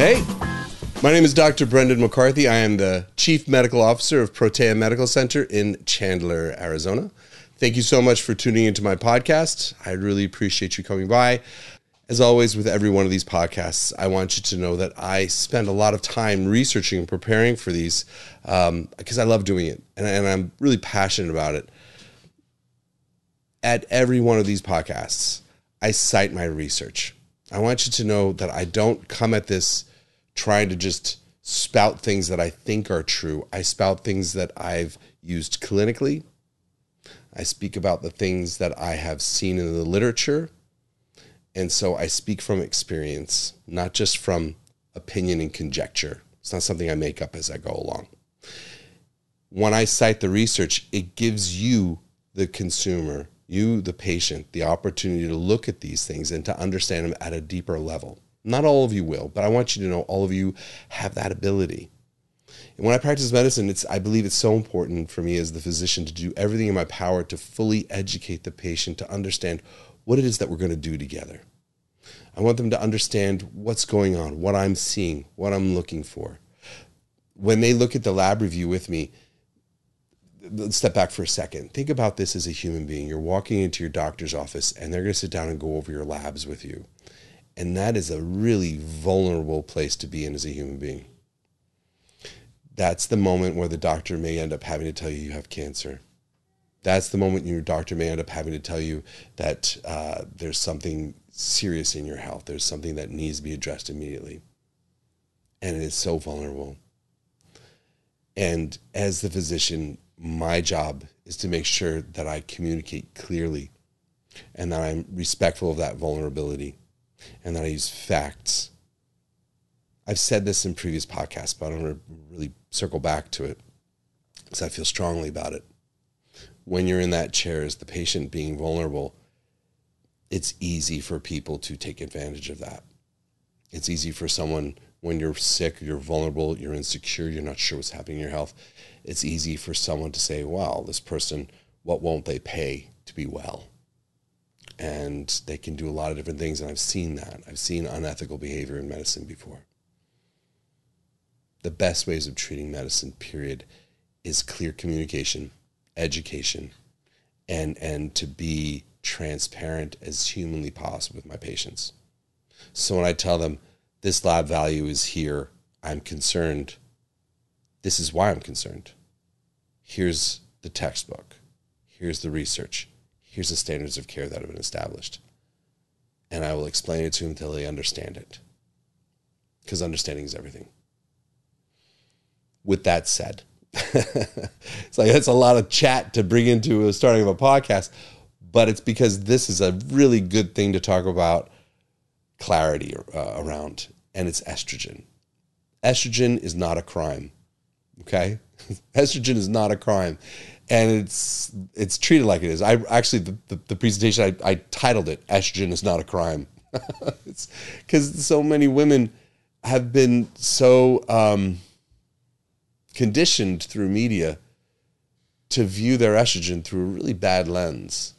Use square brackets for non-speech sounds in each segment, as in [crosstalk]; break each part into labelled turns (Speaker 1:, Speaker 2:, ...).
Speaker 1: Hey, my name is Dr. Brendan McCarthy. I am the Chief Medical Officer of Protea Medical Center in Chandler, Arizona. Thank you so much for tuning into my podcast. I really appreciate you coming by. As always, with every one of these podcasts, I want you to know that I spend a lot of time researching and preparing for these um, because I love doing it and, and I'm really passionate about it. At every one of these podcasts, I cite my research. I want you to know that I don't come at this trying to just spout things that I think are true. I spout things that I've used clinically. I speak about the things that I have seen in the literature. And so I speak from experience, not just from opinion and conjecture. It's not something I make up as I go along. When I cite the research, it gives you, the consumer, you, the patient, the opportunity to look at these things and to understand them at a deeper level. Not all of you will, but I want you to know all of you have that ability. And when I practice medicine, it's I believe it's so important for me as the physician to do everything in my power to fully educate the patient to understand what it is that we're going to do together. I want them to understand what's going on, what I'm seeing, what I'm looking for. When they look at the lab review with me, let's step back for a second. Think about this as a human being. You're walking into your doctor's office and they're going to sit down and go over your labs with you. And that is a really vulnerable place to be in as a human being. That's the moment where the doctor may end up having to tell you you have cancer. That's the moment your doctor may end up having to tell you that uh, there's something serious in your health. There's something that needs to be addressed immediately. And it is so vulnerable. And as the physician, my job is to make sure that I communicate clearly and that I'm respectful of that vulnerability and that I use facts. I've said this in previous podcasts, but I don't want to really circle back to it because I feel strongly about it. When you're in that chair as the patient being vulnerable, it's easy for people to take advantage of that. It's easy for someone when you're sick, you're vulnerable, you're insecure, you're not sure what's happening in your health. It's easy for someone to say, wow, this person, what won't they pay to be well? And they can do a lot of different things. And I've seen that. I've seen unethical behavior in medicine before. The best ways of treating medicine, period, is clear communication, education, and, and to be transparent as humanly possible with my patients. So when I tell them this lab value is here, I'm concerned. This is why I'm concerned. Here's the textbook. Here's the research. Here's the standards of care that have been established. And I will explain it to them until they understand it. Because understanding is everything. With that said, [laughs] it's like that's a lot of chat to bring into a starting of a podcast but it's because this is a really good thing to talk about clarity uh, around, and it's estrogen. Estrogen is not a crime. Okay, [laughs] estrogen is not a crime, and it's it's treated like it is. I actually the, the, the presentation I, I titled it "Estrogen is not a crime," [laughs] because so many women have been so um, conditioned through media to view their estrogen through a really bad lens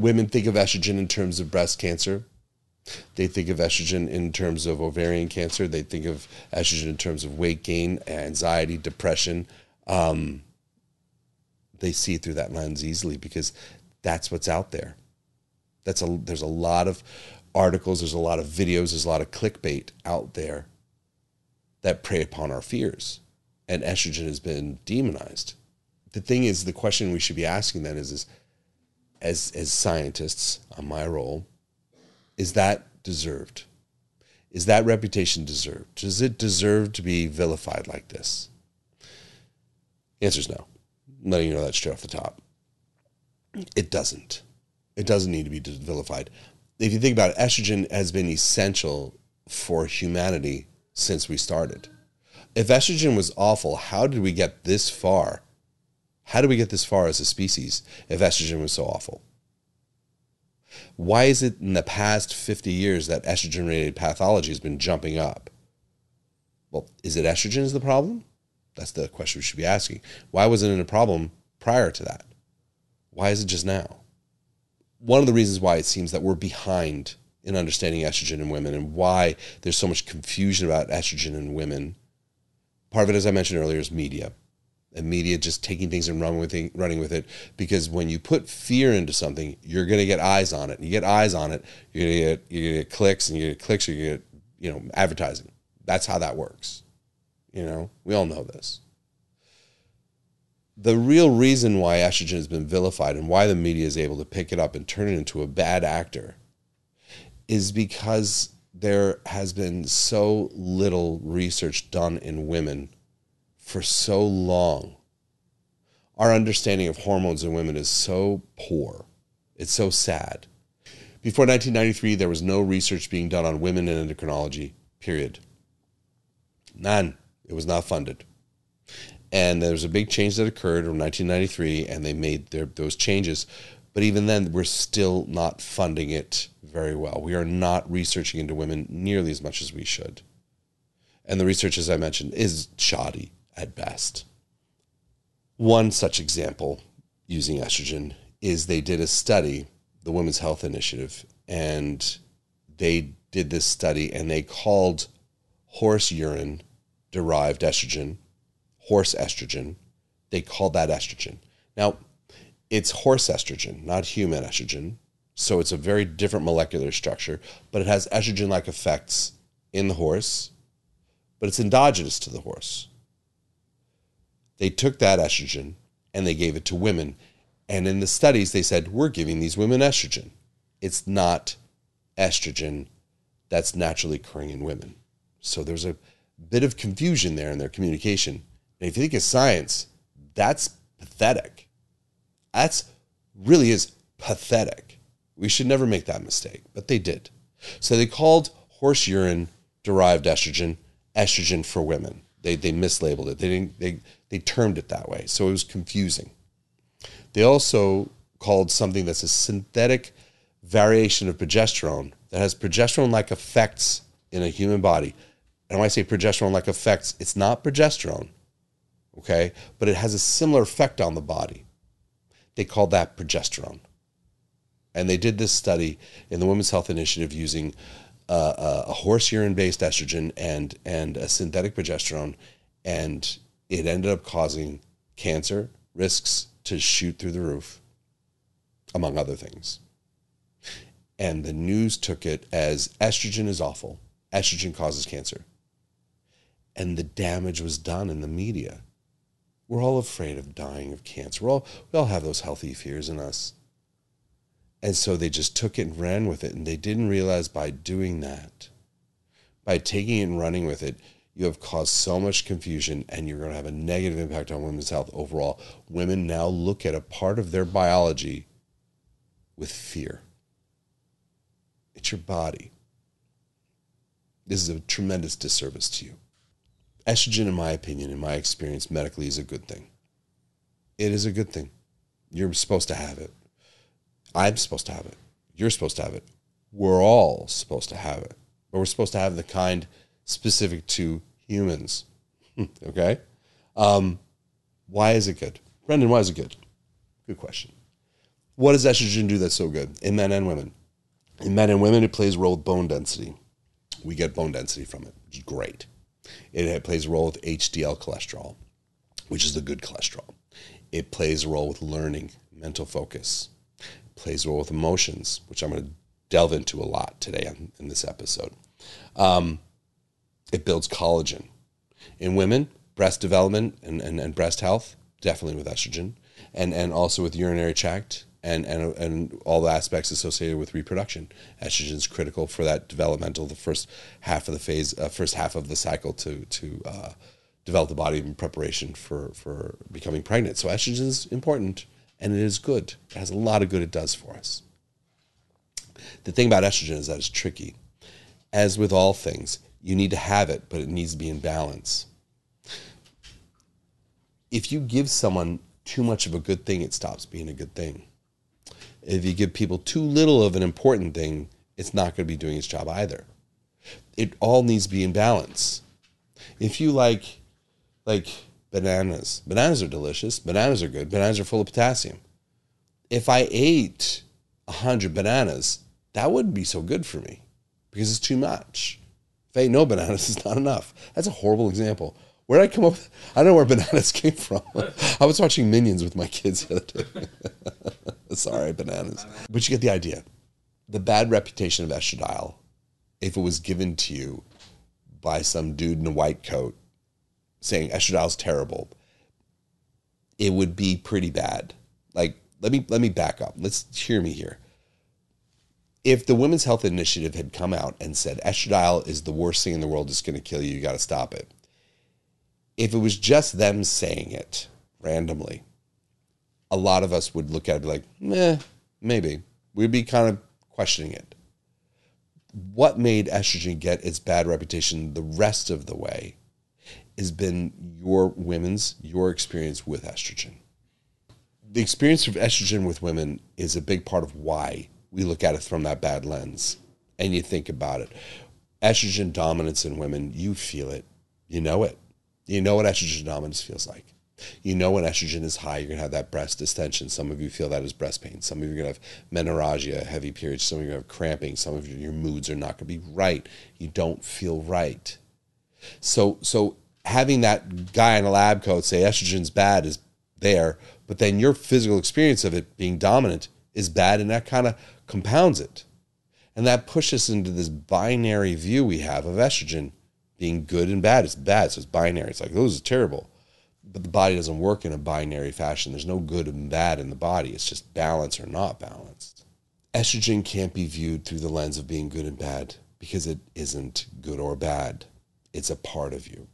Speaker 1: women think of estrogen in terms of breast cancer. They think of estrogen in terms of ovarian cancer. They think of estrogen in terms of weight gain, anxiety, depression. Um, they see through that lens easily because that's what's out there. That's a there's a lot of articles, there's a lot of videos, there's a lot of clickbait out there that prey upon our fears. And estrogen has been demonized. The thing is, the question we should be asking then is, is as as scientists on my role is that deserved is that reputation deserved does it deserve to be vilified like this answer is no letting you know that straight off the top it doesn't it doesn't need to be vilified if you think about it estrogen has been essential for humanity since we started if estrogen was awful how did we get this far how did we get this far as a species if estrogen was so awful? Why is it in the past 50 years that estrogen related pathology has been jumping up? Well, is it estrogen is the problem? That's the question we should be asking. Why wasn't it a problem prior to that? Why is it just now? One of the reasons why it seems that we're behind in understanding estrogen in women and why there's so much confusion about estrogen in women. Part of it, as I mentioned earlier, is media. And media just taking things and running with it, running with it. Because when you put fear into something, you're going to get eyes on it. And you get eyes on it, you're going to get you're going to get clicks, and you get clicks, to get you know advertising. That's how that works. You know, we all know this. The real reason why estrogen has been vilified and why the media is able to pick it up and turn it into a bad actor is because there has been so little research done in women for so long. Our understanding of hormones in women is so poor. It's so sad. Before 1993, there was no research being done on women in endocrinology, period. None. It was not funded. And there was a big change that occurred in 1993, and they made their, those changes. But even then, we're still not funding it very well. We are not researching into women nearly as much as we should. And the research, as I mentioned, is shoddy at best. One such example using estrogen is they did a study, the Women's Health Initiative, and they did this study and they called horse urine derived estrogen, horse estrogen. They called that estrogen. Now, it's horse estrogen, not human estrogen. So it's a very different molecular structure, but it has estrogen like effects in the horse, but it's endogenous to the horse. They took that estrogen and they gave it to women. And in the studies, they said, we're giving these women estrogen. It's not estrogen that's naturally occurring in women. So there's a bit of confusion there in their communication. And if you think of science, that's pathetic. That's really is pathetic. We should never make that mistake, but they did. So they called horse urine derived estrogen estrogen for women. They they mislabeled it. They didn't they they termed it that way. So it was confusing. They also called something that's a synthetic variation of progesterone that has progesterone like effects in a human body. And when I say progesterone like effects, it's not progesterone, okay? But it has a similar effect on the body. They call that progesterone. And they did this study in the Women's Health Initiative using uh, a horse urine based estrogen and, and a synthetic progesterone. And it ended up causing cancer risks to shoot through the roof, among other things. And the news took it as estrogen is awful. Estrogen causes cancer. And the damage was done in the media. We're all afraid of dying of cancer. We're all, we all have those healthy fears in us. And so they just took it and ran with it. And they didn't realize by doing that, by taking it and running with it, you have caused so much confusion and you're going to have a negative impact on women's health overall. Women now look at a part of their biology with fear. It's your body. This is a tremendous disservice to you. Estrogen, in my opinion, in my experience medically, is a good thing. It is a good thing. You're supposed to have it. I'm supposed to have it. You're supposed to have it. We're all supposed to have it. But we're supposed to have the kind specific to humans. [laughs] okay? Um, why is it good? Brendan, why is it good? Good question. What does estrogen do that's so good in men and women? In men and women, it plays a role with bone density. We get bone density from it, which is great. It plays a role with HDL cholesterol, which is the good cholesterol. It plays a role with learning, mental focus. It plays a role with emotions, which I'm going to delve into a lot today in this episode. Um, it builds collagen. In women, breast development and, and, and breast health, definitely with estrogen, and, and also with urinary tract and, and, and all the aspects associated with reproduction. Estrogen is critical for that developmental, the first half of the phase, uh, first half of the cycle to, to uh, develop the body in preparation for, for becoming pregnant. So estrogen is important and it is good. It has a lot of good it does for us. The thing about estrogen is that it's tricky. As with all things, you need to have it, but it needs to be in balance. If you give someone too much of a good thing, it stops being a good thing. If you give people too little of an important thing, it's not going to be doing its job either. It all needs to be in balance. If you like, like bananas, bananas are delicious. Bananas are good. Bananas are full of potassium. If I ate a hundred bananas, that wouldn't be so good for me because it's too much. If I ate no bananas, [laughs] it's not enough. That's a horrible example. Where did I come up? With, I don't know where bananas [laughs] came from. [laughs] I was watching Minions with my kids the other day. Sorry, bananas. But you get the idea. The bad reputation of estradiol, if it was given to you by some dude in a white coat saying estradiol's terrible, it would be pretty bad. Like, let me let me back up. Let's hear me here. If the Women's Health Initiative had come out and said estradiol is the worst thing in the world, it's going to kill you, you got to stop it. If it was just them saying it randomly, a lot of us would look at it like, meh, maybe. We'd be kind of questioning it. What made estrogen get its bad reputation the rest of the way has been your women's, your experience with estrogen. The experience of estrogen with women is a big part of why we look at it from that bad lens and you think about it. Estrogen dominance in women, you feel it. You know it. You know what estrogen dominance feels like. You know when estrogen is high, you're gonna have that breast distension. Some of you feel that as breast pain. Some of you are gonna have menorrhagia, heavy periods. Some of you have cramping. Some of you, your moods are not gonna be right. You don't feel right. So, so having that guy in a lab coat say estrogen's bad is there, but then your physical experience of it being dominant is bad, and that kind of compounds it. And that pushes into this binary view we have of estrogen being good and bad. It's bad, so it's binary. It's like, oh, those are terrible but the body doesn't work in a binary fashion. There's no good and bad in the body. It's just balance or not balanced. Estrogen can't be viewed through the lens of being good and bad because it isn't good or bad. It's a part of you.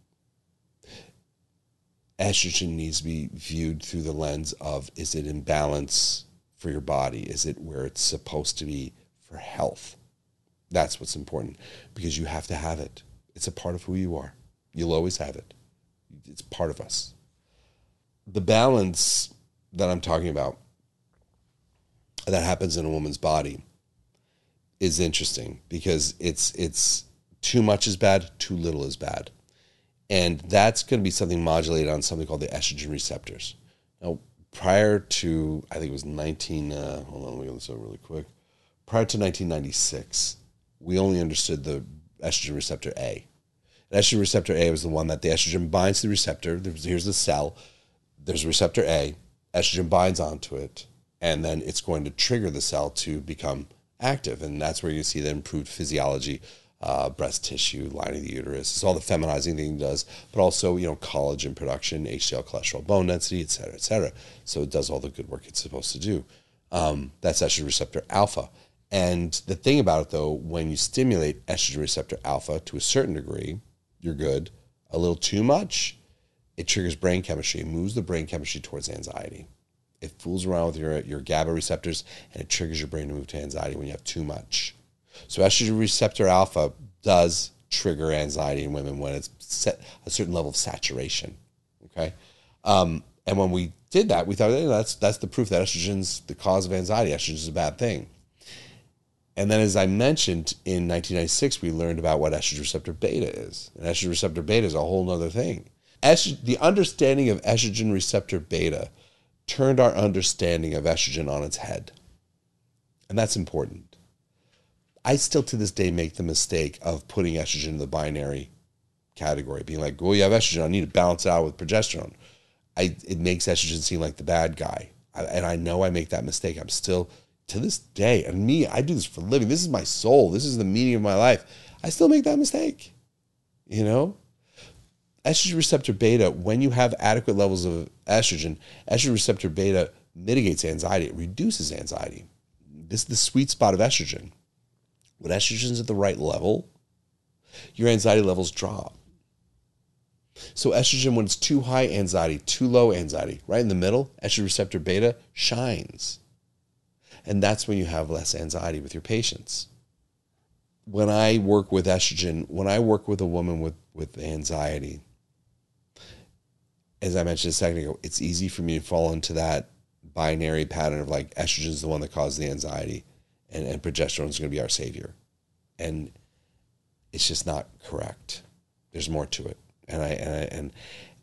Speaker 1: Estrogen needs to be viewed through the lens of is it in balance for your body? Is it where it's supposed to be for health? That's what's important because you have to have it. It's a part of who you are. You'll always have it. It's part of us the balance that I'm talking about that happens in a woman's body is interesting because it's it's too much is bad, too little is bad. And that's going to be something modulated on something called the estrogen receptors. Now, prior to, I think it was 19, uh, hold on, let me get this over really quick. Prior to 1996, we only understood the estrogen receptor A. And estrogen receptor A was the one that the estrogen binds to the receptor. Here's the cell there's receptor A, estrogen binds onto it, and then it's going to trigger the cell to become active. And that's where you see the improved physiology, uh, breast tissue, lining the uterus. It's all the feminizing thing does, but also, you know, collagen production, HDL cholesterol, bone density, et cetera, et cetera. So it does all the good work it's supposed to do. Um, that's estrogen receptor alpha. And the thing about it, though, when you stimulate estrogen receptor alpha to a certain degree, you're good. A little too much, it triggers brain chemistry. It moves the brain chemistry towards anxiety. It fools around with your, your GABA receptors and it triggers your brain to move to anxiety when you have too much. So estrogen receptor alpha does trigger anxiety in women when it's set a certain level of saturation. Okay. Um, and when we did that, we thought hey, that's that's the proof that estrogen's the cause of anxiety. Estrogen is a bad thing. And then, as I mentioned in 1996, we learned about what estrogen receptor beta is. And estrogen receptor beta is a whole other thing the understanding of estrogen receptor beta turned our understanding of estrogen on its head. And that's important. I still to this day make the mistake of putting estrogen in the binary category, being like, well, you have estrogen, I need to balance it out with progesterone. I, it makes estrogen seem like the bad guy. I, and I know I make that mistake. I'm still, to this day, and me, I do this for living. This is my soul. This is the meaning of my life. I still make that mistake. You know? Estrogen receptor beta, when you have adequate levels of estrogen, estrogen receptor beta mitigates anxiety, it reduces anxiety. This is the sweet spot of estrogen. When estrogen's at the right level, your anxiety levels drop. So estrogen, when it's too high anxiety, too low anxiety, right in the middle, estrogen receptor beta shines. And that's when you have less anxiety with your patients. When I work with estrogen, when I work with a woman with, with anxiety, as I mentioned a second ago, it's easy for me to fall into that binary pattern of like estrogen is the one that causes the anxiety and, and progesterone is going to be our savior. And it's just not correct. There's more to it. And I, and I, and,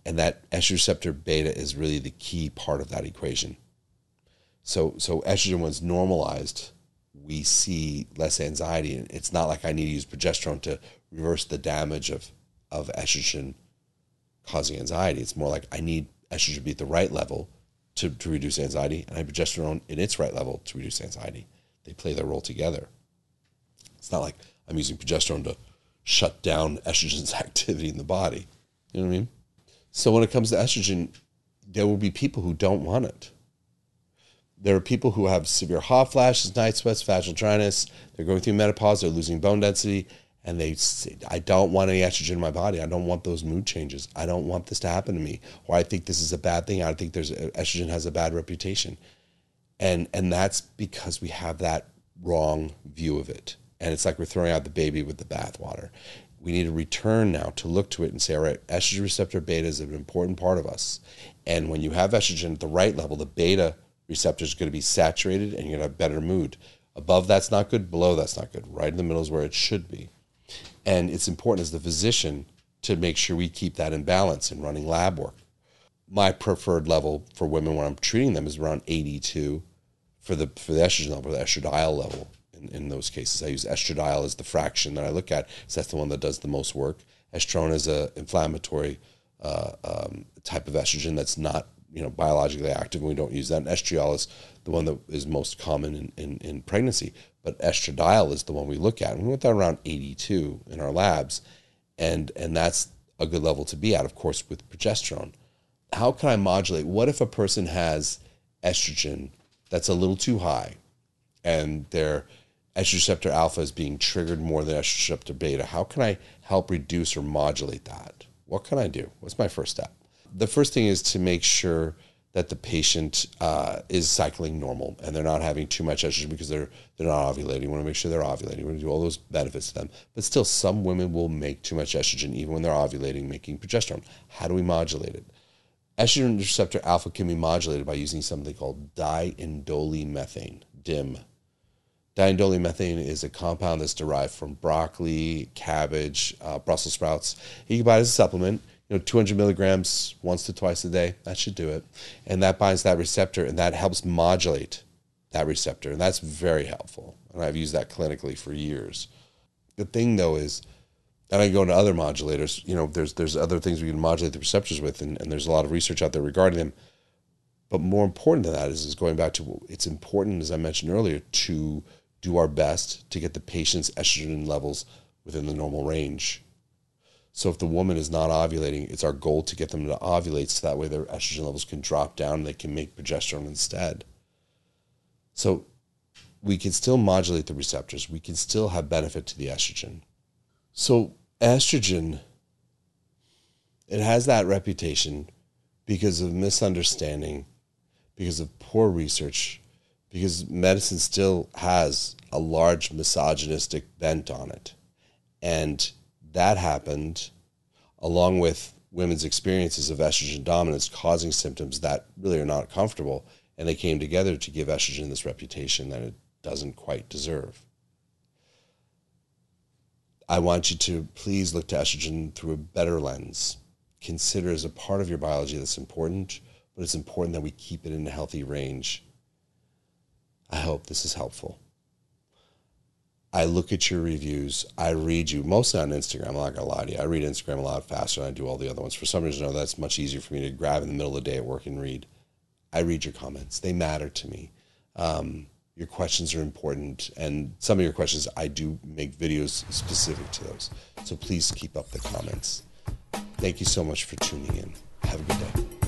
Speaker 1: and that estrogen receptor beta is really the key part of that equation. So, so estrogen was normalized we see less anxiety. And it's not like I need to use progesterone to reverse the damage of, of estrogen causing anxiety. It's more like I need estrogen to be at the right level to, to reduce anxiety, and progesterone in its right level to reduce anxiety. They play their role together. It's not like I'm using progesterone to shut down [laughs] estrogen's activity in the body. You know what I mean? So when it comes to estrogen, there will be people who don't want it. There are people who have severe hot flashes, night sweats, vaginal dryness. They're going through menopause. They're losing bone density, and they say, "I don't want any estrogen in my body. I don't want those mood changes. I don't want this to happen to me. Or I think this is a bad thing. I think there's estrogen has a bad reputation." And and that's because we have that wrong view of it. And it's like we're throwing out the baby with the bathwater. We need to return now to look to it and say, all right, estrogen receptor beta is an important part of us. And when you have estrogen at the right level, the beta receptor is going to be saturated and you're going to have better mood. Above that's not good, below that's not good. Right in the middle is where it should be. And it's important as the physician to make sure we keep that in balance in running lab work. My preferred level for women when I'm treating them is around 82 for the for the estrogen level, the estradiol level. In, in those cases, I use estradiol as the fraction that I look at. because that's the one that does the most work. Estrone is a inflammatory uh, um, type of estrogen that's not you know biologically active and we don't use that and estriol is the one that is most common in, in, in pregnancy but estradiol is the one we look at. And we went that around 82 in our labs and and that's a good level to be at of course with progesterone. How can i modulate? What if a person has estrogen that's a little too high and their estrogen receptor alpha is being triggered more than estrogen receptor beta? How can i help reduce or modulate that? What can i do? What's my first step? The first thing is to make sure that the patient uh, is cycling normal and they're not having too much estrogen because they're they're not ovulating. You want to make sure they're ovulating. You want to do all those benefits to them. But still, some women will make too much estrogen even when they're ovulating, making progesterone. How do we modulate it? Estrogen receptor alpha can be modulated by using something called diindolylmethane, DIM. Diindolylmethane is a compound that's derived from broccoli, cabbage, uh, Brussels sprouts. You can buy it as a supplement know, 200 milligrams once to twice a day. That should do it. And that binds that receptor and that helps modulate that receptor. And that's very helpful. And I've used that clinically for years. The thing though is, and I go into other modulators, you know, there's there's other things we can modulate the receptors with, and, and there's a lot of research out there regarding them. But more important than that is, is going back to it's important, as I mentioned earlier, to do our best to get the patient's estrogen levels within the normal range so if the woman is not ovulating, it's our goal to get them to ovulate so that way their estrogen levels can drop down and they can make progesterone instead. So we can still modulate the receptors. We can still have benefit to the estrogen. So estrogen, it has that reputation because of misunderstanding, because of poor research, because medicine still has a large misogynistic bent on it. And that happened along with women's experiences of estrogen dominance causing symptoms that really are not comfortable. And they came together to give estrogen this reputation that it doesn't quite deserve. I want you to please look to estrogen through a better lens. Consider as a part of your biology that's important, but it's important that we keep it in a healthy range. I hope this is helpful. I look at your reviews. I read you mostly on Instagram. I'm not gonna lie to you. I read Instagram a lot faster than I do all the other ones. For some reason, or that's much easier for me to grab in the middle of the day at work and read. I read your comments. They matter to me. Um, your questions are important, and some of your questions I do make videos specific to those. So please keep up the comments. Thank you so much for tuning in. Have a good day.